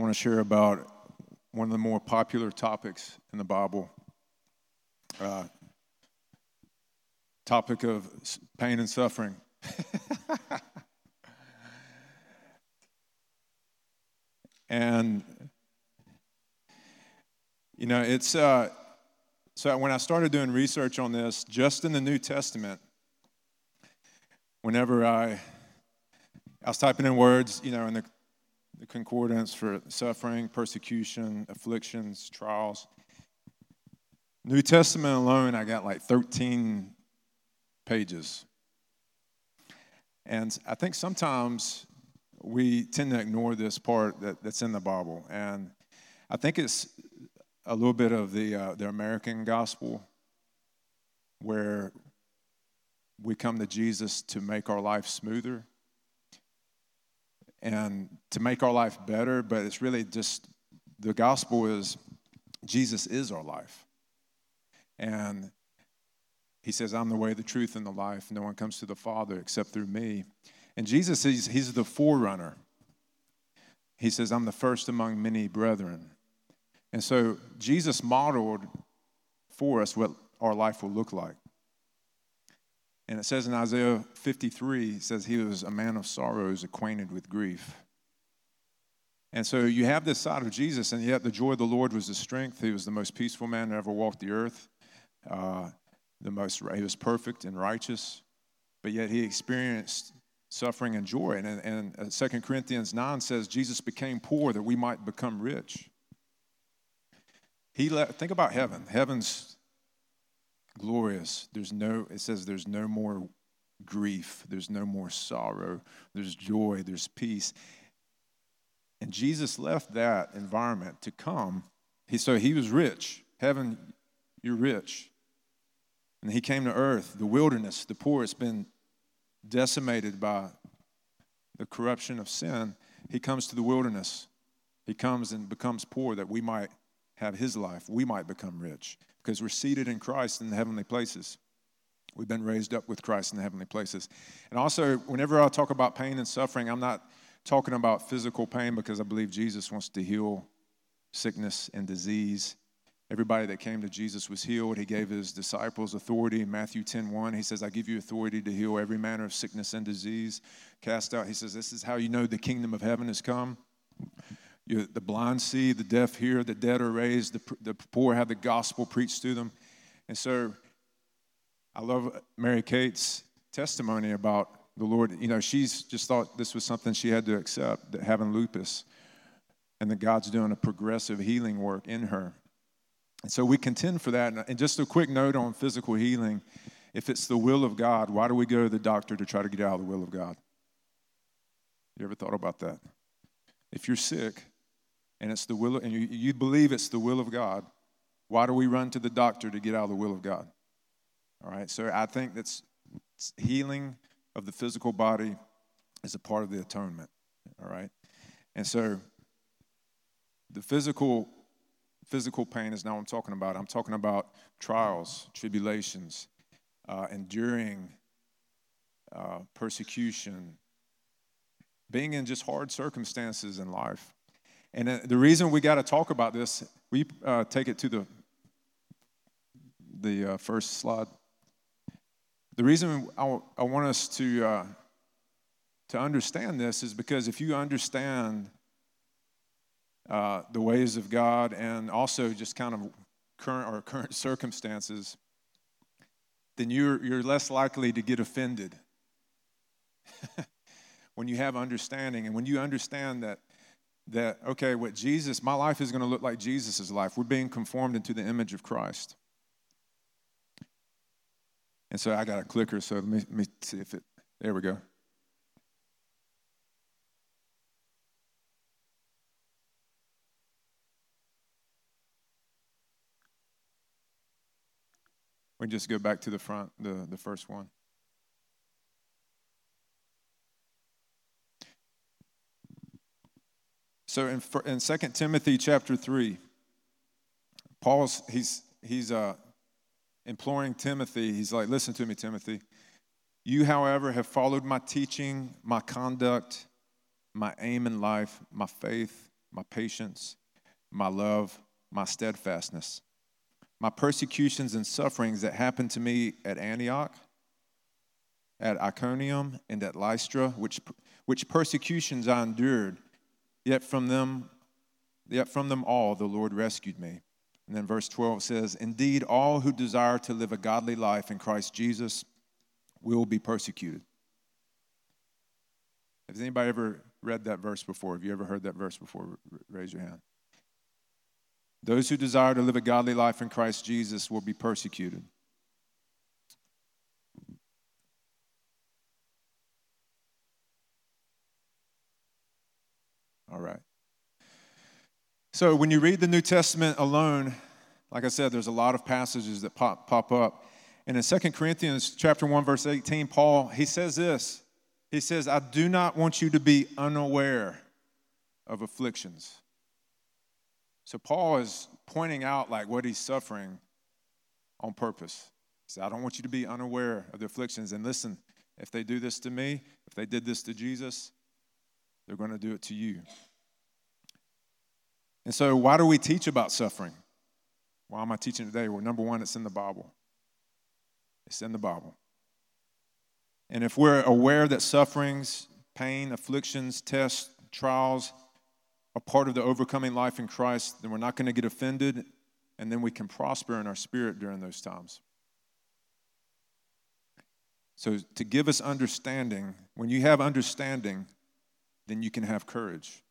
I want to share about one of the more popular topics in the Bible. Uh, topic of pain and suffering. and you know, it's uh, so when I started doing research on this, just in the New Testament, whenever I I was typing in words, you know, in the the concordance for suffering, persecution, afflictions, trials. New Testament alone, I got like 13 pages. And I think sometimes we tend to ignore this part that, that's in the Bible. And I think it's a little bit of the, uh, the American gospel where we come to Jesus to make our life smoother and to make our life better, but it's really just the gospel is Jesus is our life. And he says, I'm the way, the truth, and the life. No one comes to the Father except through me. And Jesus, he's, he's the forerunner. He says, I'm the first among many brethren. And so Jesus modeled for us what our life will look like. And it says in Isaiah 53, it says he was a man of sorrows, acquainted with grief. And so you have this side of Jesus, and yet the joy of the Lord was his strength. He was the most peaceful man that ever walked the earth. Uh, the most, he was perfect and righteous, but yet he experienced suffering and joy. And, and, and 2 Corinthians 9 says Jesus became poor that we might become rich. He let, think about heaven. Heaven's glorious. There's no, it says there's no more grief, there's no more sorrow, there's joy, there's peace. And Jesus left that environment to come. He, so he was rich. Heaven, you're rich. And he came to earth, the wilderness, the poor. It's been decimated by the corruption of sin. He comes to the wilderness. He comes and becomes poor that we might have his life. We might become rich because we're seated in Christ in the heavenly places. We've been raised up with Christ in the heavenly places. And also, whenever I talk about pain and suffering, I'm not talking about physical pain because I believe Jesus wants to heal sickness and disease. Everybody that came to Jesus was healed. He gave his disciples authority in Matthew 10 1. He says, I give you authority to heal every manner of sickness and disease. Cast out. He says, This is how you know the kingdom of heaven has come. You, the blind see, the deaf hear, the dead are raised, the, the poor have the gospel preached to them. And so I love Mary Kate's testimony about the Lord. You know, she's just thought this was something she had to accept, that having lupus, and that God's doing a progressive healing work in her. And so we contend for that. And just a quick note on physical healing if it's the will of God, why do we go to the doctor to try to get out of the will of God? You ever thought about that? If you're sick, and it's the will of, and you, you believe it's the will of God, why do we run to the doctor to get out of the will of God? All right, so I think that's healing of the physical body is a part of the atonement. All right, and so the physical physical pain is not what I'm talking about. I'm talking about trials, tribulations, uh, enduring uh, persecution, being in just hard circumstances in life. And the reason we got to talk about this, we uh, take it to the the uh, first slide. The reason I, I want us to uh, to understand this is because if you understand uh, the ways of God and also just kind of current or current circumstances, then you're you're less likely to get offended when you have understanding and when you understand that that, okay, what Jesus, my life is going to look like Jesus' life. We're being conformed into the image of Christ. And so I got a clicker, so let me, let me see if it, there we go. We just go back to the front, the, the first one. So in, in 2 Timothy chapter 3, Paul's, he's, he's uh, imploring Timothy, he's like, listen to me, Timothy. You, however, have followed my teaching, my conduct, my aim in life, my faith, my patience, my love, my steadfastness. My persecutions and sufferings that happened to me at Antioch, at Iconium, and at Lystra, which, which persecutions I endured, yet from them, yet from them all the Lord rescued me. And then verse 12 says, Indeed, all who desire to live a godly life in Christ Jesus will be persecuted. Has anybody ever read that verse before? Have you ever heard that verse before? Raise your hand. Those who desire to live a godly life in Christ Jesus will be persecuted. All right. So when you read the New Testament alone, like I said, there's a lot of passages that pop, pop up. And in 2 Corinthians chapter 1, verse 18, Paul, he says this. He says, I do not want you to be unaware of afflictions. So Paul is pointing out like what he's suffering on purpose. He said, I don't want you to be unaware of the afflictions. And listen, if they do this to me, if they did this to Jesus, they're going to do it to you. And so, why do we teach about suffering? Why am I teaching today? Well, number one, it's in the Bible. It's in the Bible. And if we're aware that sufferings, pain, afflictions, tests, trials are part of the overcoming life in Christ, then we're not going to get offended, and then we can prosper in our spirit during those times. So, to give us understanding, when you have understanding, then you can have courage.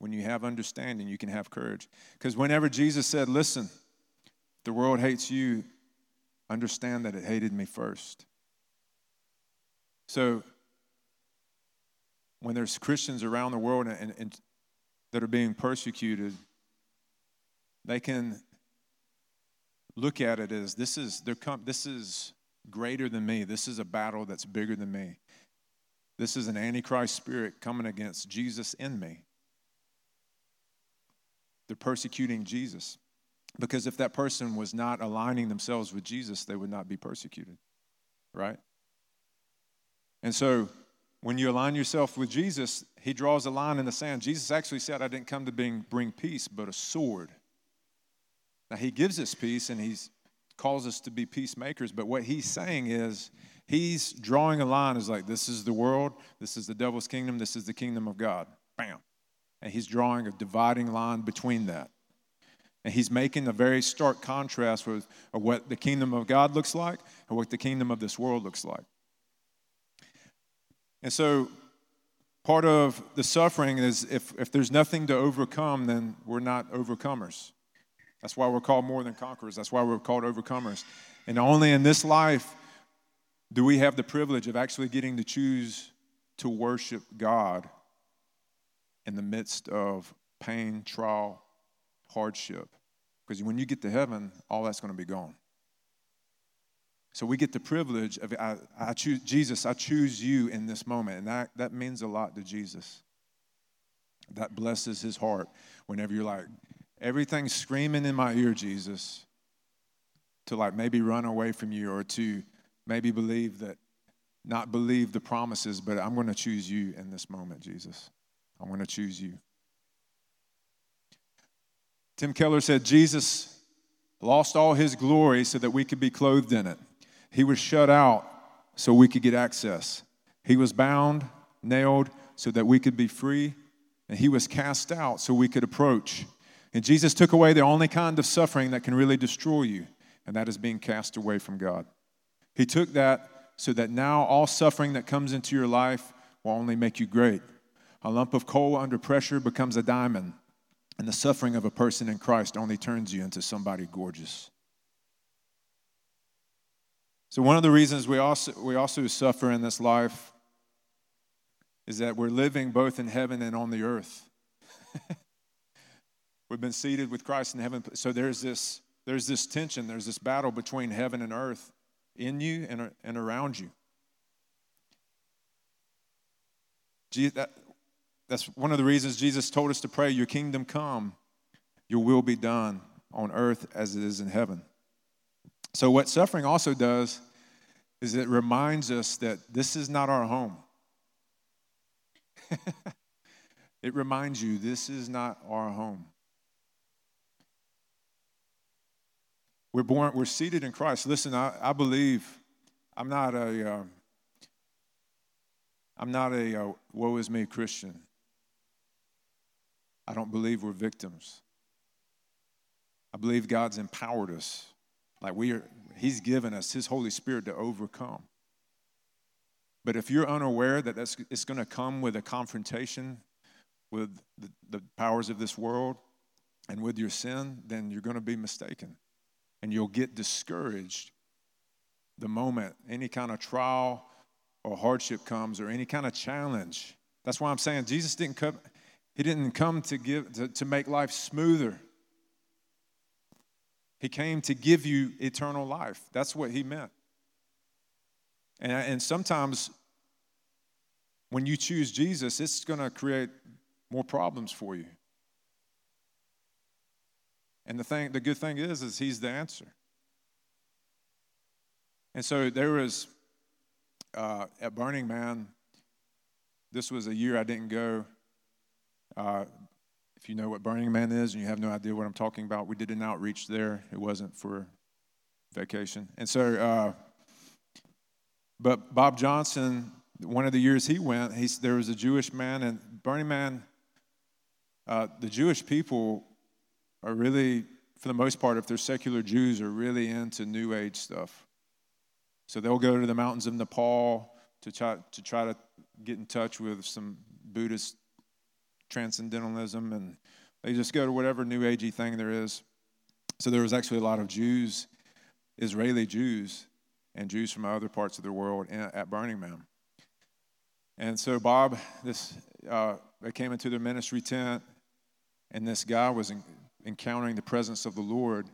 When you have understanding, you can have courage. Because whenever Jesus said, Listen, the world hates you, understand that it hated me first. So, when there's Christians around the world and, and, that are being persecuted, they can look at it as this is com- this is greater than me. This is a battle that's bigger than me. This is an antichrist spirit coming against Jesus in me. They're persecuting Jesus. Because if that person was not aligning themselves with Jesus, they would not be persecuted. Right? And so when you align yourself with Jesus, he draws a line in the sand. Jesus actually said, I didn't come to bring, bring peace, but a sword. Now, he gives us peace and he calls us to be peacemakers, but what he's saying is, he's drawing a line is like, this is the world, this is the devil's kingdom, this is the kingdom of God. Bam. And he's drawing a dividing line between that. And he's making a very stark contrast with what the kingdom of God looks like and what the kingdom of this world looks like. And so, part of the suffering is if, if there's nothing to overcome, then we're not overcomers. That's why we're called more than conquerors. That's why we're called overcomers. And only in this life do we have the privilege of actually getting to choose to worship God in the midst of pain, trial, hardship. Because when you get to heaven, all that's going to be gone. So we get the privilege of I, I, choose Jesus, I choose you in this moment. And that, that means a lot to Jesus. That blesses his heart whenever you're like, everything's screaming in my ear, Jesus, to like maybe run away from you or to maybe believe that, not believe the promises, but I'm going to choose you in this moment, Jesus. I'm going to choose you. Tim Keller said Jesus lost all his glory so that we could be clothed in it. He was shut out so we could get access. He was bound, nailed, so that we could be free. And he was cast out so we could approach. And Jesus took away the only kind of suffering that can really destroy you, and that is being cast away from God. He took that so that now all suffering that comes into your life will only make you great. A lump of coal under pressure becomes a diamond, and the suffering of a person in Christ only turns you into somebody gorgeous. So, one of the reasons we also, we also suffer in this life is that we're living both in heaven and on the earth. We've been seated with Christ in heaven. So, there's this, there's this tension, there's this battle between heaven and earth in you and, and around you. That's one of the reasons Jesus told us to pray, Your kingdom come, your will be done on earth as it is in heaven. So, what suffering also does is it reminds us that this is not our home. It reminds you this is not our home. We're born, we're seated in Christ. Listen, I, I believe I'm not a, uh, I'm not a uh, woe is me Christian. I don't believe we're victims. I believe God's empowered us. Like we are, He's given us His Holy Spirit to overcome. But if you're unaware that that's, it's going to come with a confrontation with the, the powers of this world and with your sin, then you're going to be mistaken. And you'll get discouraged the moment any kind of trial or hardship comes or any kind of challenge. That's why I'm saying Jesus didn't come, he didn't come to give to, to make life smoother. He came to give you eternal life. That's what he meant. And, and sometimes when you choose Jesus, it's going to create more problems for you. And the thing, the good thing is, is he's the answer. And so there was uh, at Burning Man. This was a year I didn't go. Uh, if you know what Burning Man is and you have no idea what I'm talking about, we did an outreach there. It wasn't for vacation, and so. Uh, but Bob Johnson, one of the years he went, he, there was a Jewish man, and Burning Man. Uh, the Jewish people are really, for the most part, if they're secular Jews, are really into New Age stuff. So they'll go to the mountains of Nepal to try to, try to get in touch with some Buddhist transcendentalism, and they just go to whatever New Agey thing there is. So there was actually a lot of Jews, Israeli Jews, and Jews from other parts of the world at Burning Man. And so Bob, this uh, they came into the ministry tent, and this guy was encountering the presence of the Lord.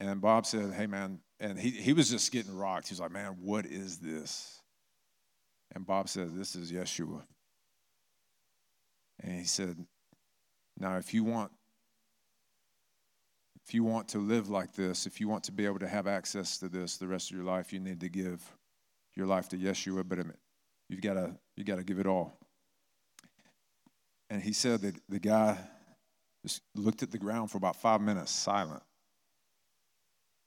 And Bob said, "Hey, man," and he he was just getting rocked. He's like, "Man, what is this?" And Bob said, "This is Yeshua." And he said, "Now, if you want if you want to live like this, if you want to be able to have access to this the rest of your life, you need to give your life to Yeshua, but um, you've got to you got to give it all. And he said that the guy just looked at the ground for about five minutes, silent.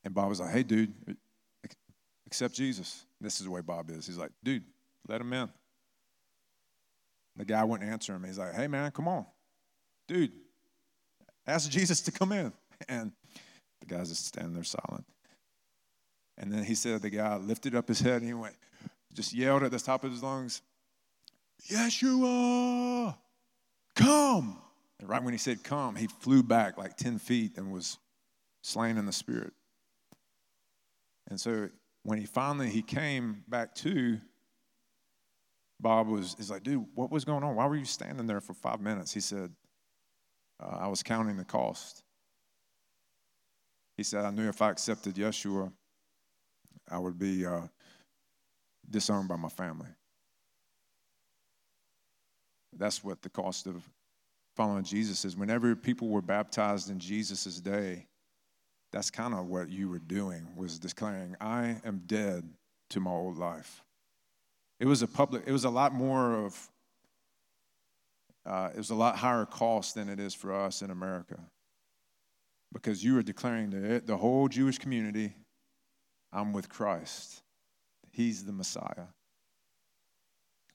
And Bob was like, "Hey, dude, accept Jesus." This is the way Bob is. He's like, "Dude, let him in." The guy wouldn't answer him. He's like, "Hey, man, come on, dude, ask Jesus to come in." And the guy's just standing there silent. And then he said the guy lifted up his head and he went, just yelled at the top of his lungs, Yeshua, come. And right when he said come, he flew back like 10 feet and was slain in the spirit. And so when he finally he came back to, Bob was is like, dude, what was going on? Why were you standing there for five minutes? He said, uh, I was counting the cost. He said, I knew if I accepted Yeshua, I would be uh, disowned by my family. That's what the cost of following Jesus is. Whenever people were baptized in Jesus' day, that's kind of what you were doing, was declaring, I am dead to my old life. It was a public, it was a lot more of, uh, it was a lot higher cost than it is for us in America because you were declaring to the whole Jewish community, I'm with Christ. He's the Messiah.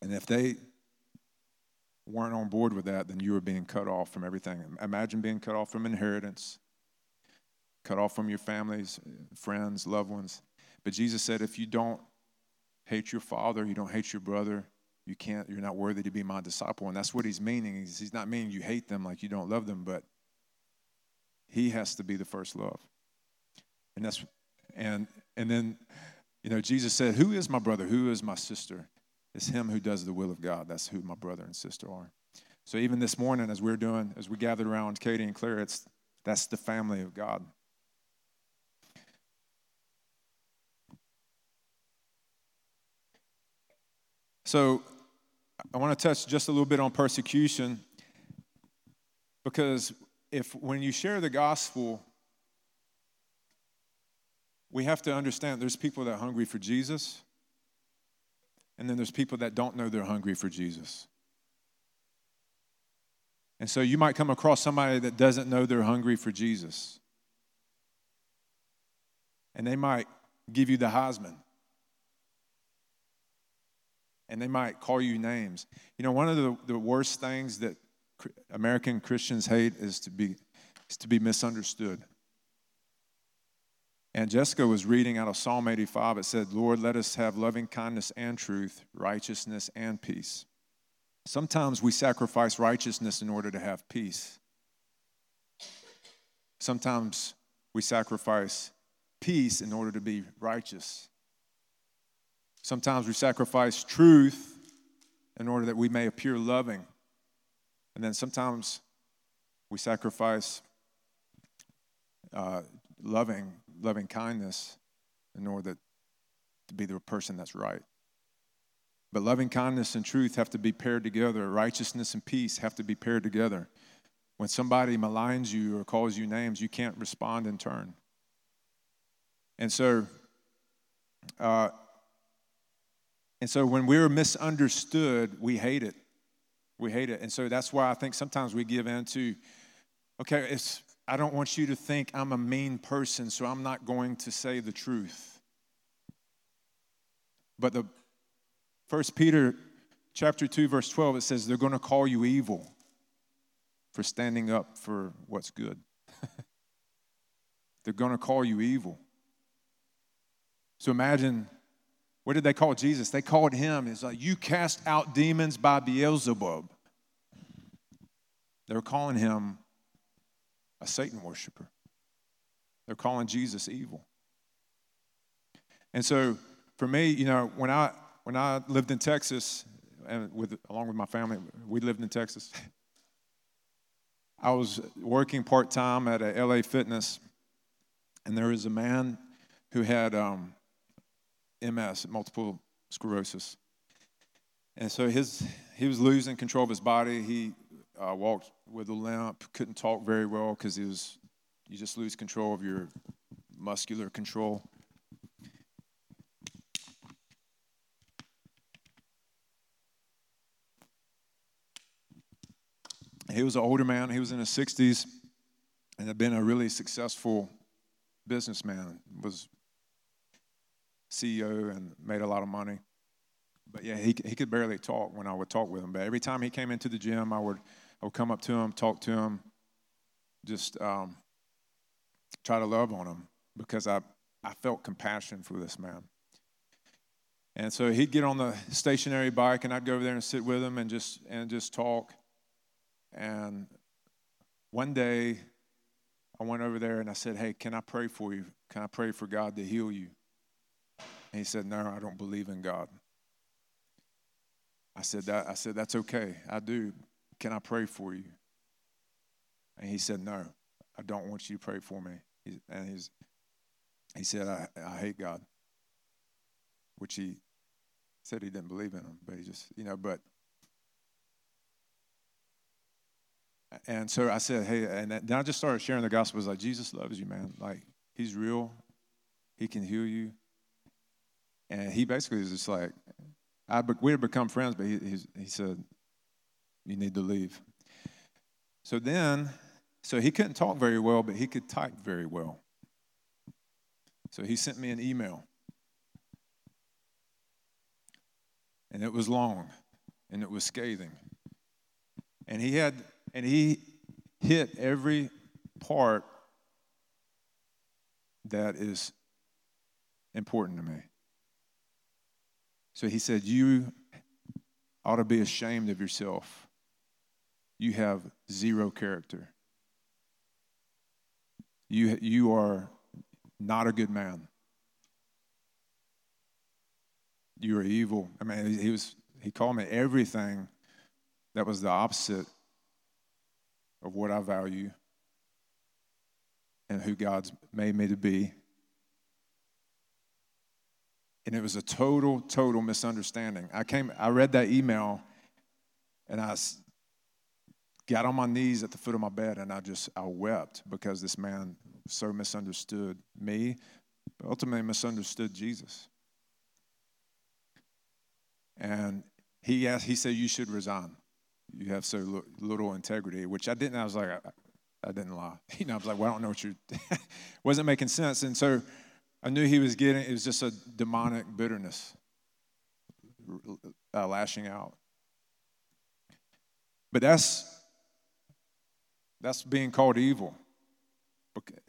And if they weren't on board with that, then you were being cut off from everything. Imagine being cut off from inheritance, cut off from your families, friends, loved ones. But Jesus said, if you don't hate your father, you don't hate your brother, you can't, you're not worthy to be my disciple. And that's what he's meaning. He's, not meaning you hate them like you don't love them, but he has to be the first love. And that's and and then you know Jesus said, "Who is my brother? Who is my sister? It's him who does the will of God. That's who my brother and sister are." So even this morning as we're doing as we gathered around Katie and Claire, it's that's the family of God. So I want to touch just a little bit on persecution because if when you share the gospel, we have to understand there's people that are hungry for Jesus, and then there's people that don't know they're hungry for Jesus. And so you might come across somebody that doesn't know they're hungry for Jesus. And they might give you the Heisman. And they might call you names. You know, one of the, the worst things that American Christians hate is to be, is to be misunderstood. And Jessica was reading out of Psalm 85. It said, Lord, let us have loving kindness and truth, righteousness and peace. Sometimes we sacrifice righteousness in order to have peace. Sometimes we sacrifice peace in order to be righteous. Sometimes we sacrifice truth in order that we may appear loving. And then sometimes we sacrifice uh, loving loving kindness in order to be the person that's right. But loving kindness and truth have to be paired together. Righteousness and peace have to be paired together. When somebody maligns you or calls you names, you can't respond in turn. And so, uh, and so when we're misunderstood, we hate it. We hate it. And so that's why I think sometimes we give in to, okay, it's I don't want you to think I'm a mean person, so I'm not going to say the truth. But the First Peter chapter 2 verse 12 it says they're going to call you evil for standing up for what's good. they're going to call you evil. So imagine what did they call Jesus? They called him, like, you cast out demons by Beelzebub. They were calling him a Satan worshiper. They're calling Jesus evil. And so for me, you know, when I when I lived in Texas and with along with my family, we lived in Texas. I was working part time at a LA Fitness, and there was a man who had um, MS, multiple sclerosis, and so his he was losing control of his body. He uh, walked with a limp, couldn't talk very well because he was, you just lose control of your muscular control. He was an older man, he was in his 60s, and had been a really successful businessman, was CEO and made a lot of money. But yeah, he, he could barely talk when I would talk with him. But every time he came into the gym, I would I would come up to him, talk to him, just um, try to love on him because I, I felt compassion for this man. And so he'd get on the stationary bike, and I'd go over there and sit with him and just and just talk. And one day, I went over there and I said, "Hey, can I pray for you? Can I pray for God to heal you?" And he said, "No, I don't believe in God." I said that. I said that's okay. I do, can I pray for you? And he said, No, I don't want you to pray for me. and he's, he said, I, I hate God, which he said he didn't believe in him, but he just, you know, but. And so I said, hey, and then I just started sharing the gospel. It was like, Jesus loves you, man. Like, he's real. He can heal you. And he basically was just like, I, we had become friends, but he, he said, you need to leave. So then, so he couldn't talk very well, but he could type very well. So he sent me an email. And it was long and it was scathing. And he had, and he hit every part that is important to me. So he said, You ought to be ashamed of yourself you have zero character. You, you are not a good man. You are evil. I mean, he was he called me everything that was the opposite of what I value and who God's made me to be. And it was a total, total misunderstanding. I came, I read that email and I got on my knees at the foot of my bed and I just I wept because this man so misunderstood me, but ultimately misunderstood Jesus. And he asked, he said, You should resign. you have so little integrity, which I didn't. I was like, I, I didn't lie. You know, I was like, well, I don't know what you're, wasn't making sense. And so I knew he was getting, it was just a demonic bitterness uh, lashing out. But that's, that's being called evil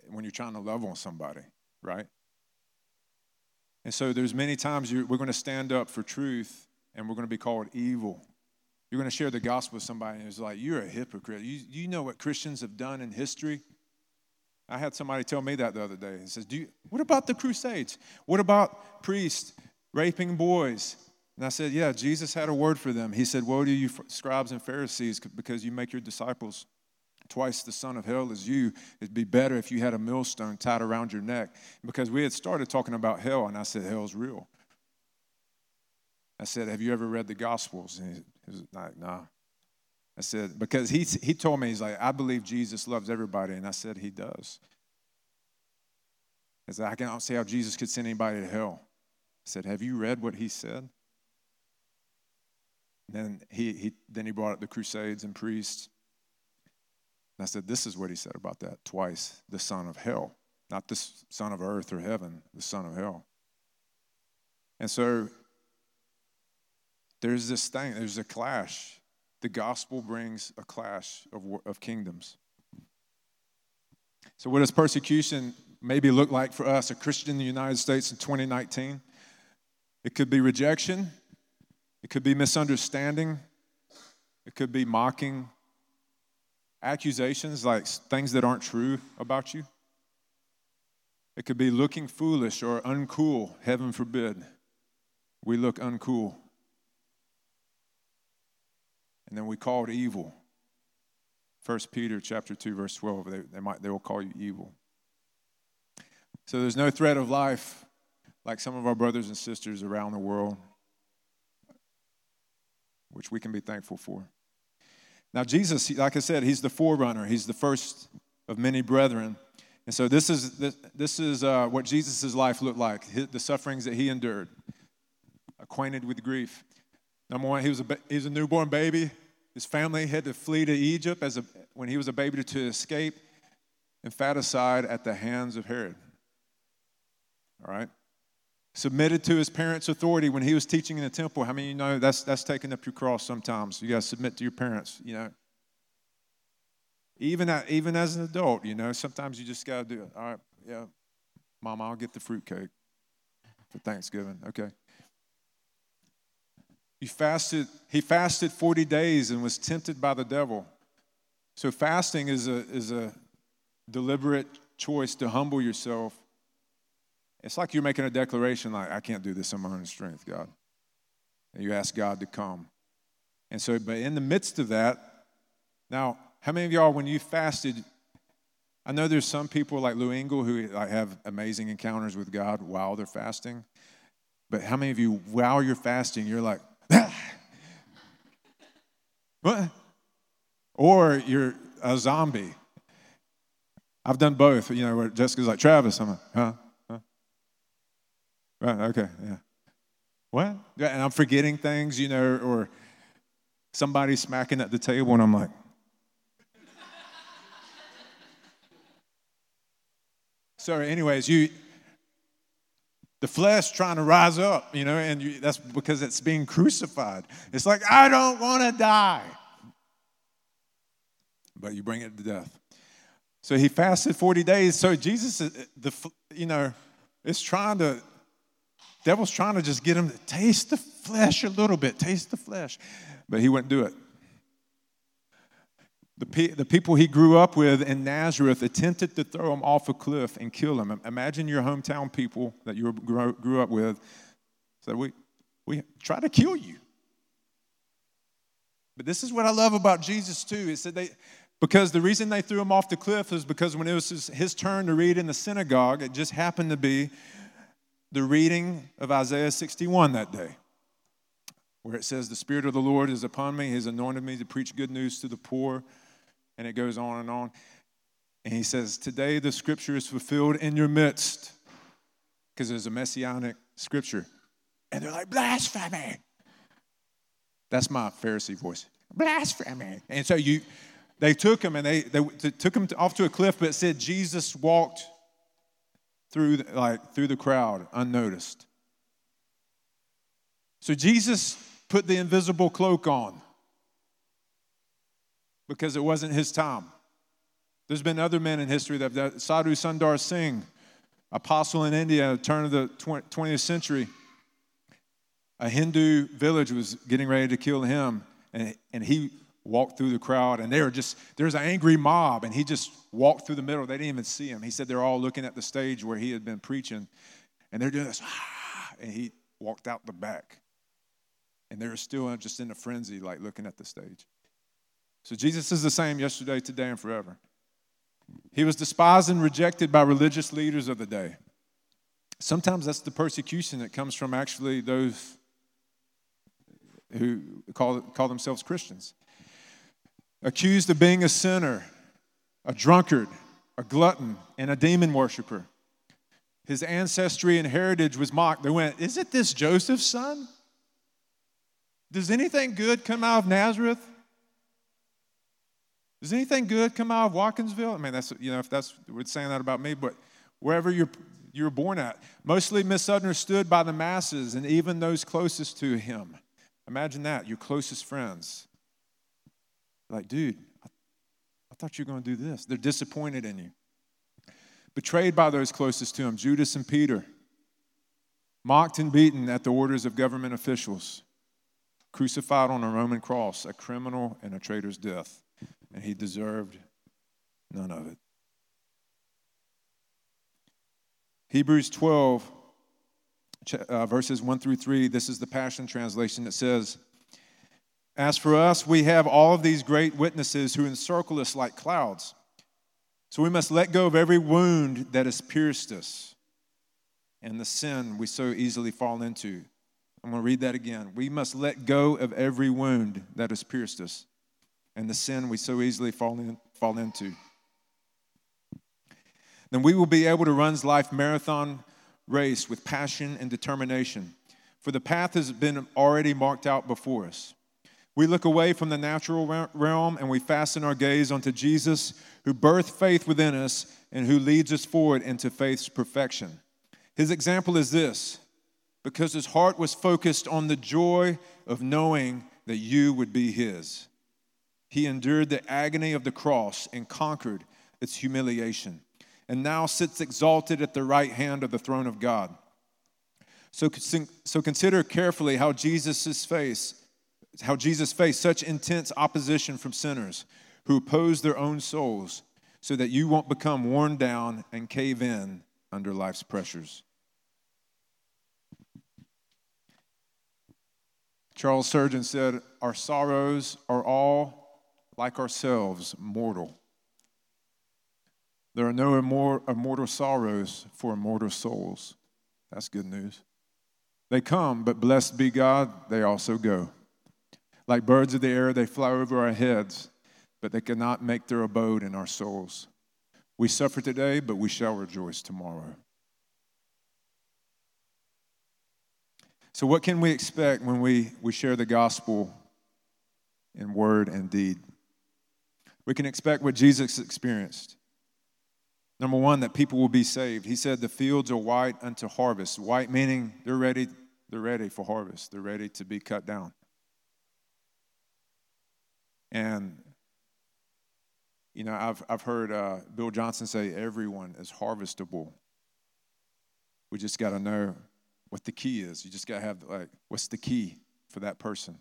when you're trying to love on somebody, right? And so there's many times we're going to stand up for truth and we're going to be called evil. You're going to share the gospel with somebody and it's like, you're a hypocrite. You, you know what Christians have done in history? I had somebody tell me that the other day. He says, Do you, What about the Crusades? What about priests raping boys? And I said, Yeah, Jesus had a word for them. He said, Woe to you, scribes and Pharisees, because you make your disciples twice the son of hell as you. It'd be better if you had a millstone tied around your neck. Because we had started talking about hell, and I said, Hell's real. I said, Have you ever read the Gospels? And he, was like, Nah. I said, Because he, he told me, He's like, I believe Jesus loves everybody. And I said, He does. I said, I can't see how Jesus could send anybody to hell. I said, Have you read what he said? then he, he then he brought up the crusades and priests and I said, This is what he said about that twice the son of hell, not the son of earth or heaven, the son of hell. And so there's this thing, there's a clash. The gospel brings a clash of, of kingdoms. So, what does persecution maybe look like for us, a Christian in the United States in 2019? It could be rejection, it could be misunderstanding, it could be mocking, accusations like things that aren't true about you. It could be looking foolish or uncool, heaven forbid. We look uncool. And then we call it evil. 1 Peter chapter 2, verse 12, they, they, might, they will call you evil. So there's no threat of life like some of our brothers and sisters around the world, which we can be thankful for. Now, Jesus, like I said, he's the forerunner, he's the first of many brethren. And so, this is, this is uh, what Jesus' life looked like the sufferings that he endured, acquainted with grief. Number one, he was a, he was a newborn baby. His family had to flee to Egypt as a, when he was a baby to escape infanticide at the hands of Herod. All right? Submitted to his parents' authority when he was teaching in the temple. How many you know that's, that's taking up your cross sometimes? You got to submit to your parents, you know. Even, at, even as an adult, you know, sometimes you just got to do it. All right, yeah, Mama, I'll get the fruitcake for Thanksgiving. Okay. He fasted, he fasted 40 days and was tempted by the devil. So fasting is a, is a deliberate choice to humble yourself it's like you're making a declaration like, I can't do this on my own strength, God. And you ask God to come. And so, but in the midst of that, now, how many of y'all, when you fasted, I know there's some people like Lou Engle who like, have amazing encounters with God while they're fasting. But how many of you, while you're fasting, you're like, ah! what? Or you're a zombie. I've done both. You know, where Jessica's like, Travis, I'm like, huh? Right, okay, yeah. What? And I'm forgetting things, you know, or somebody smacking at the table, and I'm like, so, anyways, you, the flesh trying to rise up, you know, and you, that's because it's being crucified. It's like, I don't want to die. But you bring it to death. So he fasted 40 days. So Jesus, the, you know, is trying to Devil's trying to just get him to taste the flesh a little bit, taste the flesh. But he wouldn't do it. The, pe- the people he grew up with in Nazareth attempted to throw him off a cliff and kill him. Imagine your hometown people that you grew, grew up with said, we, we try to kill you. But this is what I love about Jesus, too. It said they, because the reason they threw him off the cliff is because when it was his, his turn to read in the synagogue, it just happened to be the reading of Isaiah 61 that day, where it says, The Spirit of the Lord is upon me. He has anointed me to preach good news to the poor. And it goes on and on. And he says, Today the scripture is fulfilled in your midst, because there's a messianic scripture. And they're like, Blasphemy. That's my Pharisee voice. blasphemy. And so you, they took him and they, they took him off to a cliff, but it said Jesus walked through like through the crowd unnoticed. So Jesus put the invisible cloak on because it wasn't his time. There's been other men in history that, that Sadhu Sundar Singh, apostle in India, turn of the 20th century, a Hindu village was getting ready to kill him, and, and he walked through the crowd, and they were just, there's an angry mob, and he just walked through the middle. They didn't even see him. He said they're all looking at the stage where he had been preaching, and they're doing this, ah, and he walked out the back. And they're still just in a frenzy, like looking at the stage. So Jesus is the same yesterday, today, and forever. He was despised and rejected by religious leaders of the day. Sometimes that's the persecution that comes from actually those who call, call themselves Christians. Accused of being a sinner, a drunkard, a glutton, and a demon worshiper. His ancestry and heritage was mocked. They went, Is it this Joseph's son? Does anything good come out of Nazareth? Does anything good come out of Watkinsville? I mean, that's, you know, if that's, we're saying that about me, but wherever you're, you were born at, mostly misunderstood by the masses and even those closest to him. Imagine that, your closest friends. Like, dude, I, I thought you were going to do this. They're disappointed in you. Betrayed by those closest to him, Judas and Peter. Mocked and beaten at the orders of government officials. Crucified on a Roman cross, a criminal and a traitor's death and he deserved none of it. Hebrews 12, uh, verses 1 through 3, this is the Passion Translation. that says, As for us, we have all of these great witnesses who encircle us like clouds. So we must let go of every wound that has pierced us and the sin we so easily fall into. I'm going to read that again. We must let go of every wound that has pierced us and the sin we so easily fall, in, fall into. Then we will be able to run life marathon race with passion and determination, for the path has been already marked out before us. We look away from the natural realm and we fasten our gaze onto Jesus, who birthed faith within us and who leads us forward into faith's perfection. His example is this because his heart was focused on the joy of knowing that you would be his. He endured the agony of the cross and conquered its humiliation, and now sits exalted at the right hand of the throne of God. So, so consider carefully how Jesus' face, how Jesus faced such intense opposition from sinners who oppose their own souls, so that you won't become worn down and cave in under life's pressures. Charles Spurgeon said, Our sorrows are all like ourselves, mortal. There are no immortal sorrows for immortal souls. That's good news. They come, but blessed be God, they also go. Like birds of the air, they fly over our heads, but they cannot make their abode in our souls. We suffer today, but we shall rejoice tomorrow. So, what can we expect when we, we share the gospel in word and deed? we can expect what Jesus experienced. Number one, that people will be saved. He said, The fields are white unto harvest. White meaning they're ready, they're ready for harvest, they're ready to be cut down. And, you know, I've, I've heard uh, Bill Johnson say everyone is harvestable. We just got to know what the key is. You just got to have, like, what's the key for that person?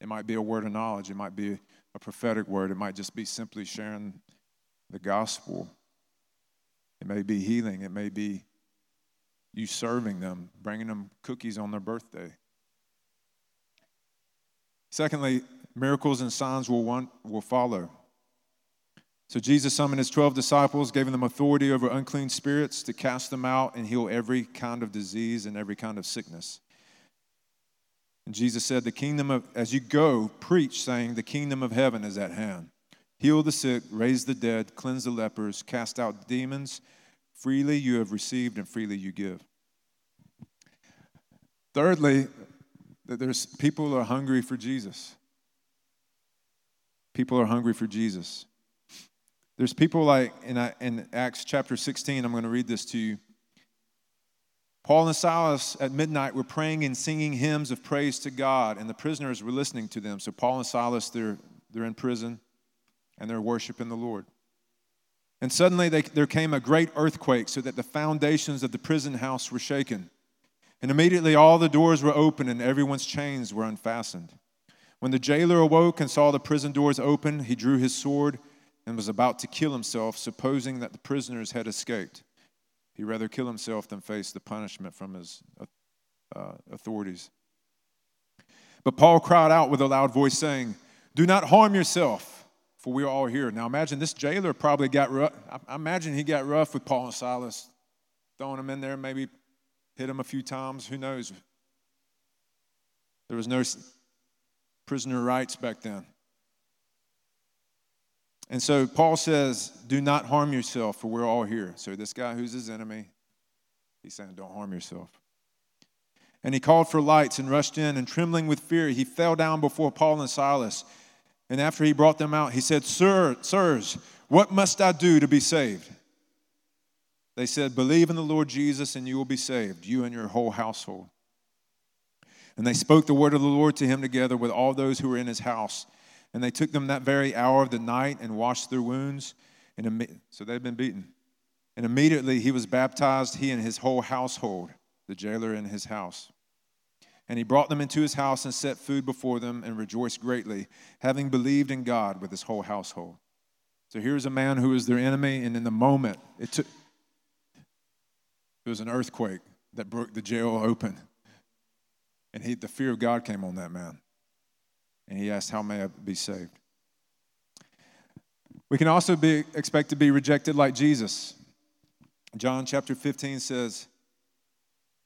It might be a word of knowledge, it might be a prophetic word, it might just be simply sharing the gospel. It may be healing, it may be you serving them, bringing them cookies on their birthday. Secondly, miracles and signs will, want, will follow. So Jesus summoned his 12 disciples, gave them authority over unclean spirits to cast them out and heal every kind of disease and every kind of sickness. And Jesus said, The kingdom of, as you go, preach, saying, The kingdom of heaven is at hand. Heal the sick, raise the dead, cleanse the lepers, cast out demons. Freely you have received, and freely you give. Thirdly, that there's people are hungry for Jesus. People are hungry for Jesus. There's people like in, in Acts chapter 16, I'm going to read this to you. Paul and Silas at midnight were praying and singing hymns of praise to God, and the prisoners were listening to them. So Paul and Silas, they're, they're in prison and they're worshiping the Lord. And suddenly they, there came a great earthquake so that the foundations of the prison house were shaken. And immediately all the doors were open and everyone's chains were unfastened. When the jailer awoke and saw the prison doors open, he drew his sword and was about to kill himself, supposing that the prisoners had escaped. He'd rather kill himself than face the punishment from his uh, authorities. But Paul cried out with a loud voice, saying, Do not harm yourself for we are all here. Now imagine this jailer probably got rough. I imagine he got rough with Paul and Silas, throwing them in there, maybe hit them a few times. Who knows? There was no prisoner rights back then. And so Paul says, Do not harm yourself, for we're all here. So this guy who's his enemy, he's saying, Don't harm yourself. And he called for lights and rushed in, and trembling with fear, he fell down before Paul and Silas. And after he brought them out, he said, Sir, sirs, what must I do to be saved? They said, Believe in the Lord Jesus, and you will be saved, you and your whole household. And they spoke the word of the Lord to him together with all those who were in his house. And they took them that very hour of the night and washed their wounds. And so they'd been beaten. And immediately he was baptized, he and his whole household, the jailer in his house. And he brought them into his house and set food before them and rejoiced greatly, having believed in God with his whole household. So here's a man who was their enemy, and in the moment, it took it was an earthquake that broke the jail open. And he, the fear of God came on that man. And he asked, How may I be saved? We can also be expect to be rejected like Jesus. John chapter 15 says,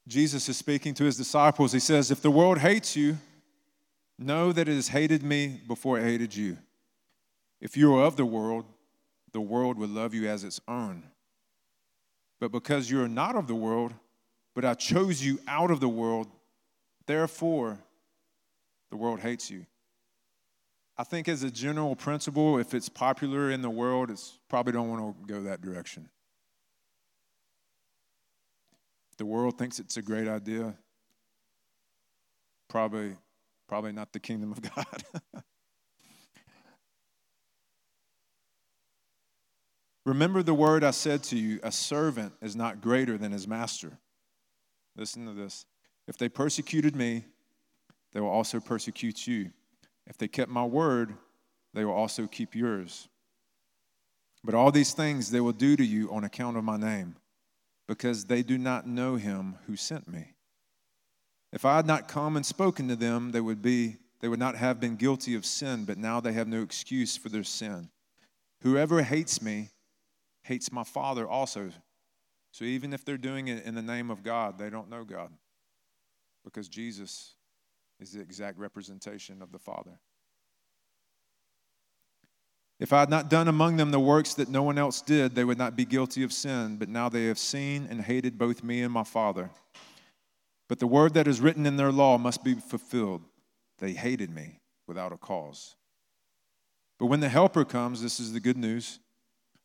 Jesus is speaking to his disciples. He says, If the world hates you, know that it has hated me before it hated you. If you are of the world, the world would love you as its own. But because you are not of the world, but I chose you out of the world, therefore the world hates you. I think, as a general principle, if it's popular in the world, it's probably don't want to go that direction. the world thinks it's a great idea, probably, probably not the kingdom of God. Remember the word I said to you a servant is not greater than his master. Listen to this. If they persecuted me, they will also persecute you. If they kept my word, they will also keep yours. But all these things they will do to you on account of my name because they do not know him who sent me. If I had not come and spoken to them, they would be they would not have been guilty of sin, but now they have no excuse for their sin. Whoever hates me hates my Father also. So even if they're doing it in the name of God, they don't know God because Jesus is the exact representation of the Father. If I had not done among them the works that no one else did, they would not be guilty of sin. But now they have seen and hated both me and my Father. But the word that is written in their law must be fulfilled. They hated me without a cause. But when the Helper comes, this is the good news,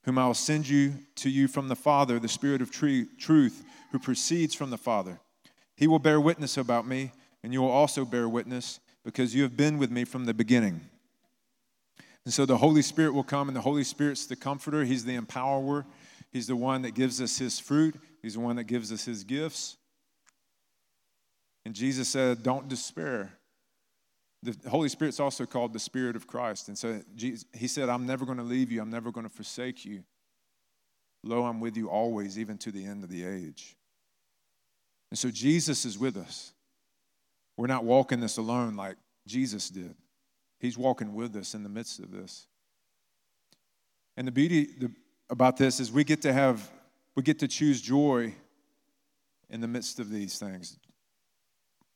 whom I will send you to you from the Father, the Spirit of truth, who proceeds from the Father. He will bear witness about me, and you will also bear witness, because you have been with me from the beginning. And so the Holy Spirit will come, and the Holy Spirit's the comforter. He's the empowerer. He's the one that gives us his fruit, He's the one that gives us his gifts. And Jesus said, Don't despair. The Holy Spirit's also called the Spirit of Christ. And so Jesus, he said, I'm never going to leave you, I'm never going to forsake you. Lo, I'm with you always, even to the end of the age. And so Jesus is with us. We're not walking this alone like Jesus did. He's walking with us in the midst of this. And the beauty about this is we get to have, we get to choose joy in the midst of these things.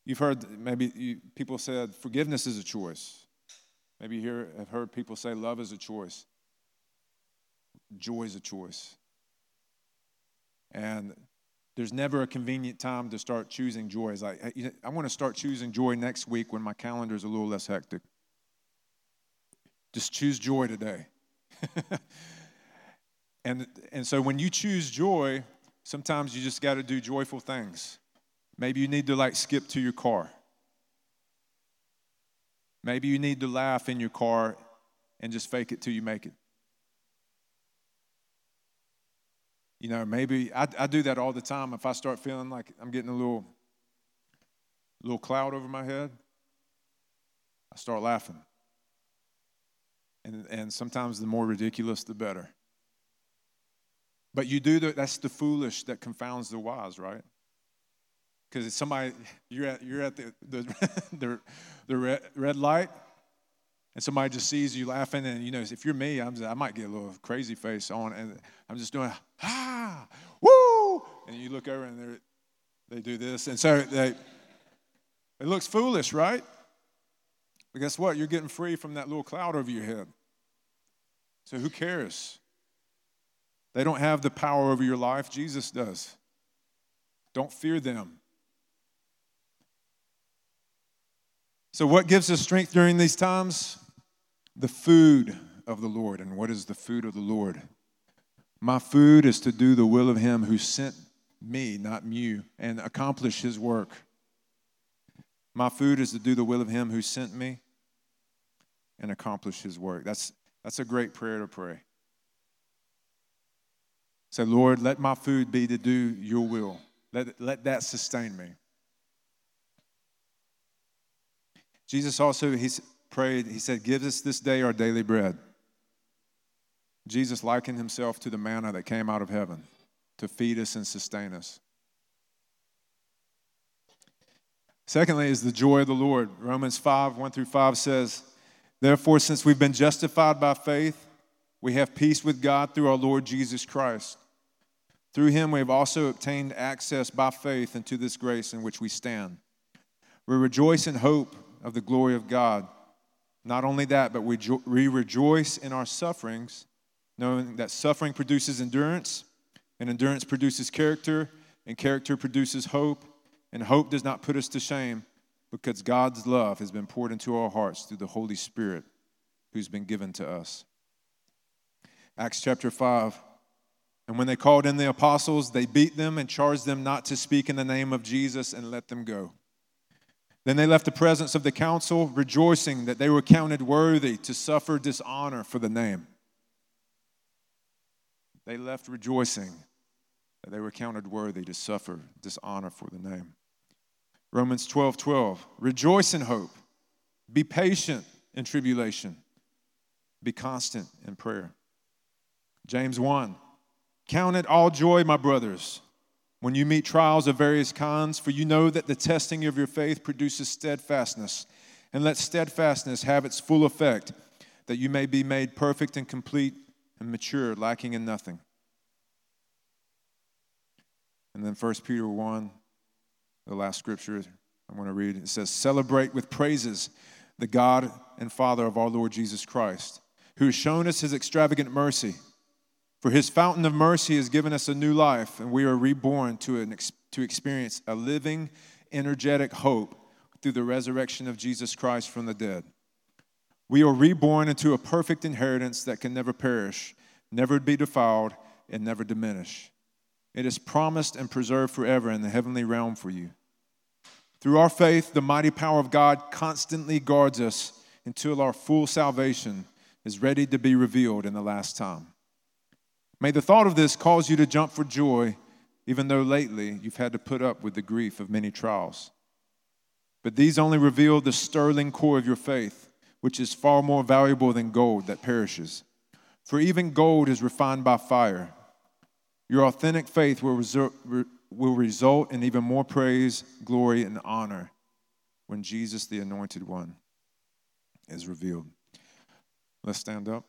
You've heard, maybe you, people said forgiveness is a choice. Maybe you hear, have heard people say love is a choice. Joy is a choice. And there's never a convenient time to start choosing joy. It's like, I want to start choosing joy next week when my calendar is a little less hectic. Just choose joy today. and, and so when you choose joy, sometimes you just got to do joyful things. Maybe you need to like skip to your car. Maybe you need to laugh in your car and just fake it till you make it. You know, maybe I, I do that all the time. If I start feeling like I'm getting a little, little cloud over my head, I start laughing. And, and sometimes the more ridiculous, the better. But you do that, that's the foolish that confounds the wise, right? Because somebody, you're at, you're at the, the, the, the red light, and somebody just sees you laughing, and you know, if you're me, I'm just, I might get a little crazy face on, and I'm just doing, ah, woo! And you look over and they do this. And so they, it looks foolish, right? But guess what? You're getting free from that little cloud over your head. So who cares? They don't have the power over your life, Jesus does. Don't fear them. So, what gives us strength during these times? The food of the Lord. And what is the food of the Lord? My food is to do the will of Him who sent me, not you, and accomplish His work. My food is to do the will of Him who sent me and accomplish His work. That's, that's a great prayer to pray. Say, Lord, let my food be to do your will. Let, let that sustain me. Jesus also he prayed, he said, Give us this day our daily bread. Jesus likened himself to the manna that came out of heaven to feed us and sustain us. Secondly, is the joy of the Lord. Romans 5 1 through 5 says, Therefore, since we've been justified by faith, we have peace with God through our Lord Jesus Christ. Through him, we have also obtained access by faith into this grace in which we stand. We rejoice in hope of the glory of God. Not only that, but we, jo- we rejoice in our sufferings, knowing that suffering produces endurance, and endurance produces character, and character produces hope, and hope does not put us to shame because God's love has been poured into our hearts through the Holy Spirit who's been given to us. Acts chapter 5 and when they called in the apostles, they beat them and charged them not to speak in the name of Jesus and let them go. Then they left the presence of the council, rejoicing that they were counted worthy to suffer dishonor for the name. They left rejoicing that they were counted worthy to suffer dishonor for the name. Romans 12 12. Rejoice in hope. Be patient in tribulation. Be constant in prayer. James 1 Count it all joy, my brothers, when you meet trials of various kinds, for you know that the testing of your faith produces steadfastness. And let steadfastness have its full effect, that you may be made perfect and complete and mature, lacking in nothing. And then 1 Peter 1, the last scripture I'm going to read, it says, Celebrate with praises the God and Father of our Lord Jesus Christ, who has shown us his extravagant mercy for his fountain of mercy has given us a new life, and we are reborn to, an, to experience a living, energetic hope through the resurrection of Jesus Christ from the dead. We are reborn into a perfect inheritance that can never perish, never be defiled, and never diminish. It is promised and preserved forever in the heavenly realm for you. Through our faith, the mighty power of God constantly guards us until our full salvation is ready to be revealed in the last time. May the thought of this cause you to jump for joy, even though lately you've had to put up with the grief of many trials. But these only reveal the sterling core of your faith, which is far more valuable than gold that perishes. For even gold is refined by fire. Your authentic faith will, result, will result in even more praise, glory, and honor when Jesus, the Anointed One, is revealed. Let's stand up.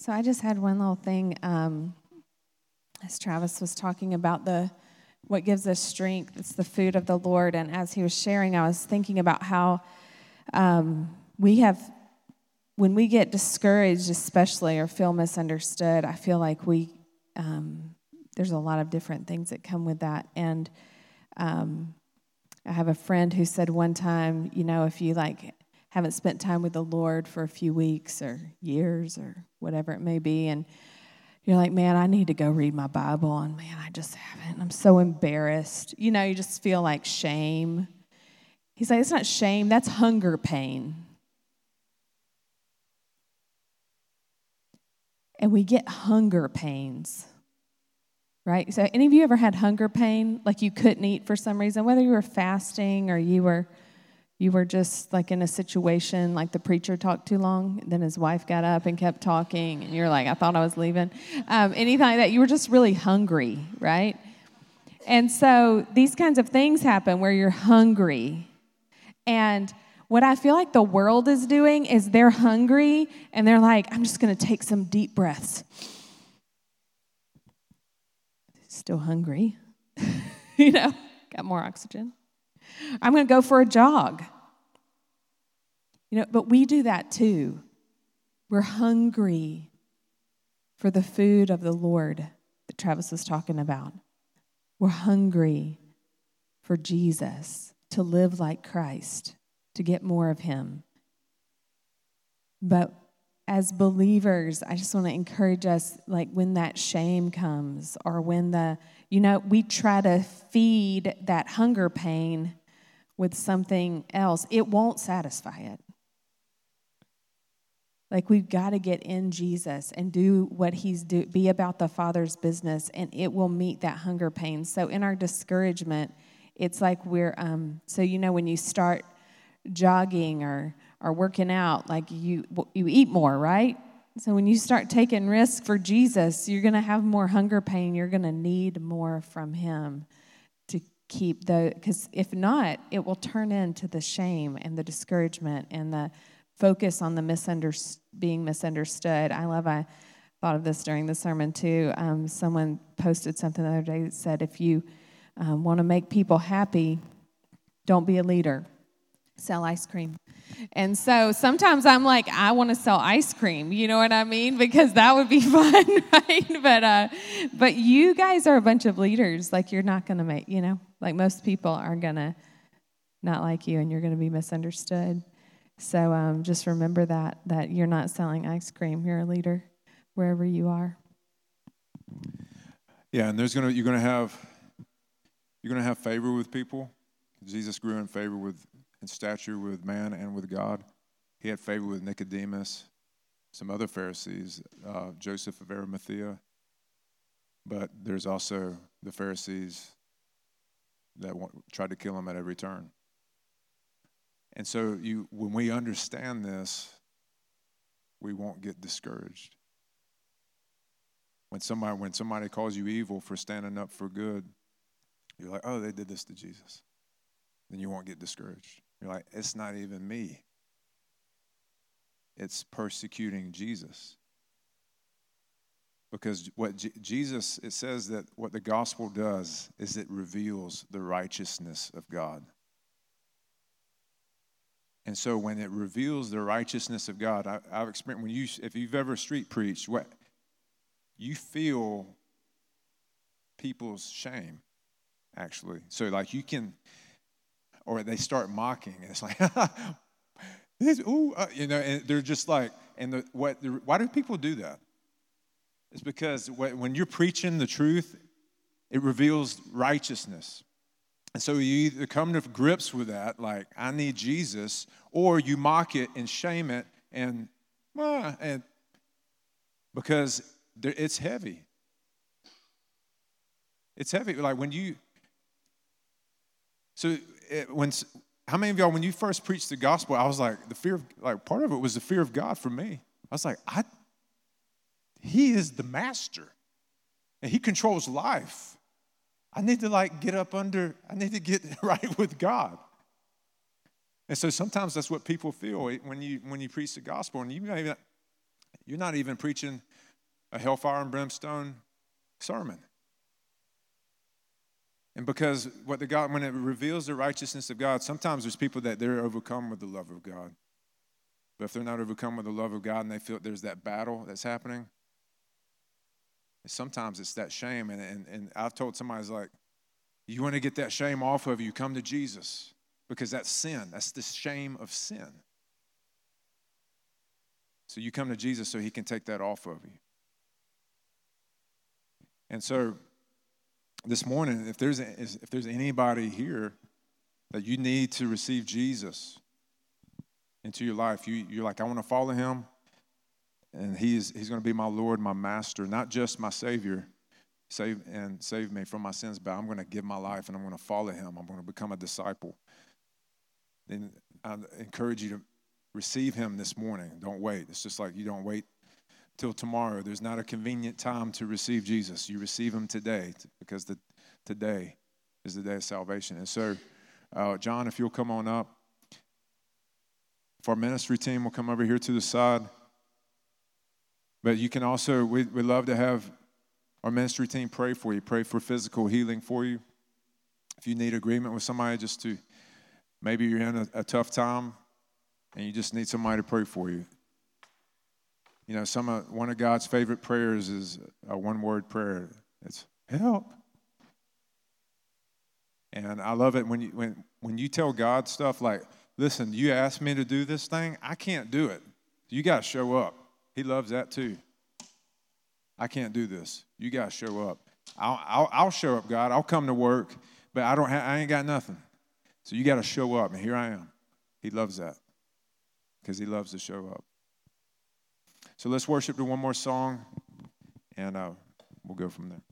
So I just had one little thing. Um, as Travis was talking about the what gives us strength, it's the food of the Lord. And as he was sharing, I was thinking about how um, we have, when we get discouraged, especially or feel misunderstood, I feel like we um, there's a lot of different things that come with that. And um, I have a friend who said one time, you know, if you like haven't spent time with the Lord for a few weeks or years or whatever it may be, and you're like, man, I need to go read my Bible, and man, I just haven't. I'm so embarrassed. You know, you just feel like shame. He's like, it's not shame, that's hunger pain. And we get hunger pains, right? So, any of you ever had hunger pain, like you couldn't eat for some reason, whether you were fasting or you were you were just like in a situation like the preacher talked too long then his wife got up and kept talking and you're like i thought i was leaving. Um, anything like that you were just really hungry right? And so these kinds of things happen where you're hungry. And what i feel like the world is doing is they're hungry and they're like i'm just going to take some deep breaths. Still hungry. You know? Got more oxygen I'm going to go for a jog. You know, but we do that too. We're hungry for the food of the Lord that Travis was talking about. We're hungry for Jesus, to live like Christ, to get more of Him. But as believers, I just want to encourage us like when that shame comes or when the, you know, we try to feed that hunger pain with something else, it won't satisfy it. Like we've got to get in Jesus and do what he's do be about the Father's business and it will meet that hunger pain. So in our discouragement, it's like we're um so you know when you start jogging or or working out, like you you eat more, right? So when you start taking risks for Jesus, you're going to have more hunger pain. You're going to need more from him keep the because if not it will turn into the shame and the discouragement and the focus on the misunderstood being misunderstood i love i thought of this during the sermon too um, someone posted something the other day that said if you um, want to make people happy don't be a leader sell ice cream and so sometimes I'm like, I want to sell ice cream. You know what I mean? Because that would be fun, right? But uh, but you guys are a bunch of leaders. Like you're not to make, you know, like most people are going to not like you, and you're going to be misunderstood. So um, just remember that that you're not selling ice cream. You're a leader wherever you are. Yeah, and there's gonna you're gonna have you're gonna have favor with people. Jesus grew in favor with in stature with man and with God. He had favor with Nicodemus, some other Pharisees, uh, Joseph of Arimathea. But there's also the Pharisees that tried to kill him at every turn. And so, you, when we understand this, we won't get discouraged. When somebody, when somebody calls you evil for standing up for good, you're like, oh, they did this to Jesus. Then you won't get discouraged. You're like, it's not even me. It's persecuting Jesus. Because what J- Jesus, it says that what the gospel does is it reveals the righteousness of God. And so when it reveals the righteousness of God, I, have experienced when you, if you've ever street preached, what you feel people's shame, actually. So like you can, or they start mocking. And it's like, this, ooh, uh, you know, and they're just like, and the, what? The, why do people do that? It's because when you're preaching the truth, it reveals righteousness. And so you either come to grips with that, like I need Jesus, or you mock it and shame it, and and because it's heavy. It's heavy. Like when you. So it, when how many of y'all when you first preached the gospel i was like the fear of like part of it was the fear of god for me i was like i he is the master and he controls life. I need to like get up under i need to get right with god. And so sometimes that's what people feel when you when you preach the gospel and you even, you're not even preaching a hellfire and brimstone sermon. And because what the God, when it reveals the righteousness of God, sometimes there's people that they're overcome with the love of God. But if they're not overcome with the love of God and they feel there's that battle that's happening, sometimes it's that shame. And, and, and I've told somebody, like, You want to get that shame off of you, come to Jesus because that's sin. That's the shame of sin. So you come to Jesus so he can take that off of you. And so this morning, if there's, if there's anybody here that you need to receive Jesus into your life, you, you're like, I want to follow him, and he's, he's going to be my Lord, my master, not just my Savior, save and save me from my sins, but I'm going to give my life and I'm going to follow him. I'm going to become a disciple. Then I encourage you to receive him this morning. Don't wait. It's just like you don't wait till tomorrow. There's not a convenient time to receive Jesus. You receive him today because the, today is the day of salvation. And so, uh, John, if you'll come on up, if our ministry team will come over here to the side. But you can also, we, we love to have our ministry team pray for you, pray for physical healing for you. If you need agreement with somebody, just to maybe you're in a, a tough time and you just need somebody to pray for you. You know, some of, one of God's favorite prayers is a one word prayer. It's help. And I love it when you, when, when you tell God stuff like, listen, you asked me to do this thing, I can't do it. You got to show up. He loves that too. I can't do this. You guys show up. I'll, I'll, I'll, show up, God. I'll come to work, but I, don't ha- I ain't got nothing. So you got to show up. And here I am. He loves that because he loves to show up. So let's worship to one more song, and uh, we'll go from there.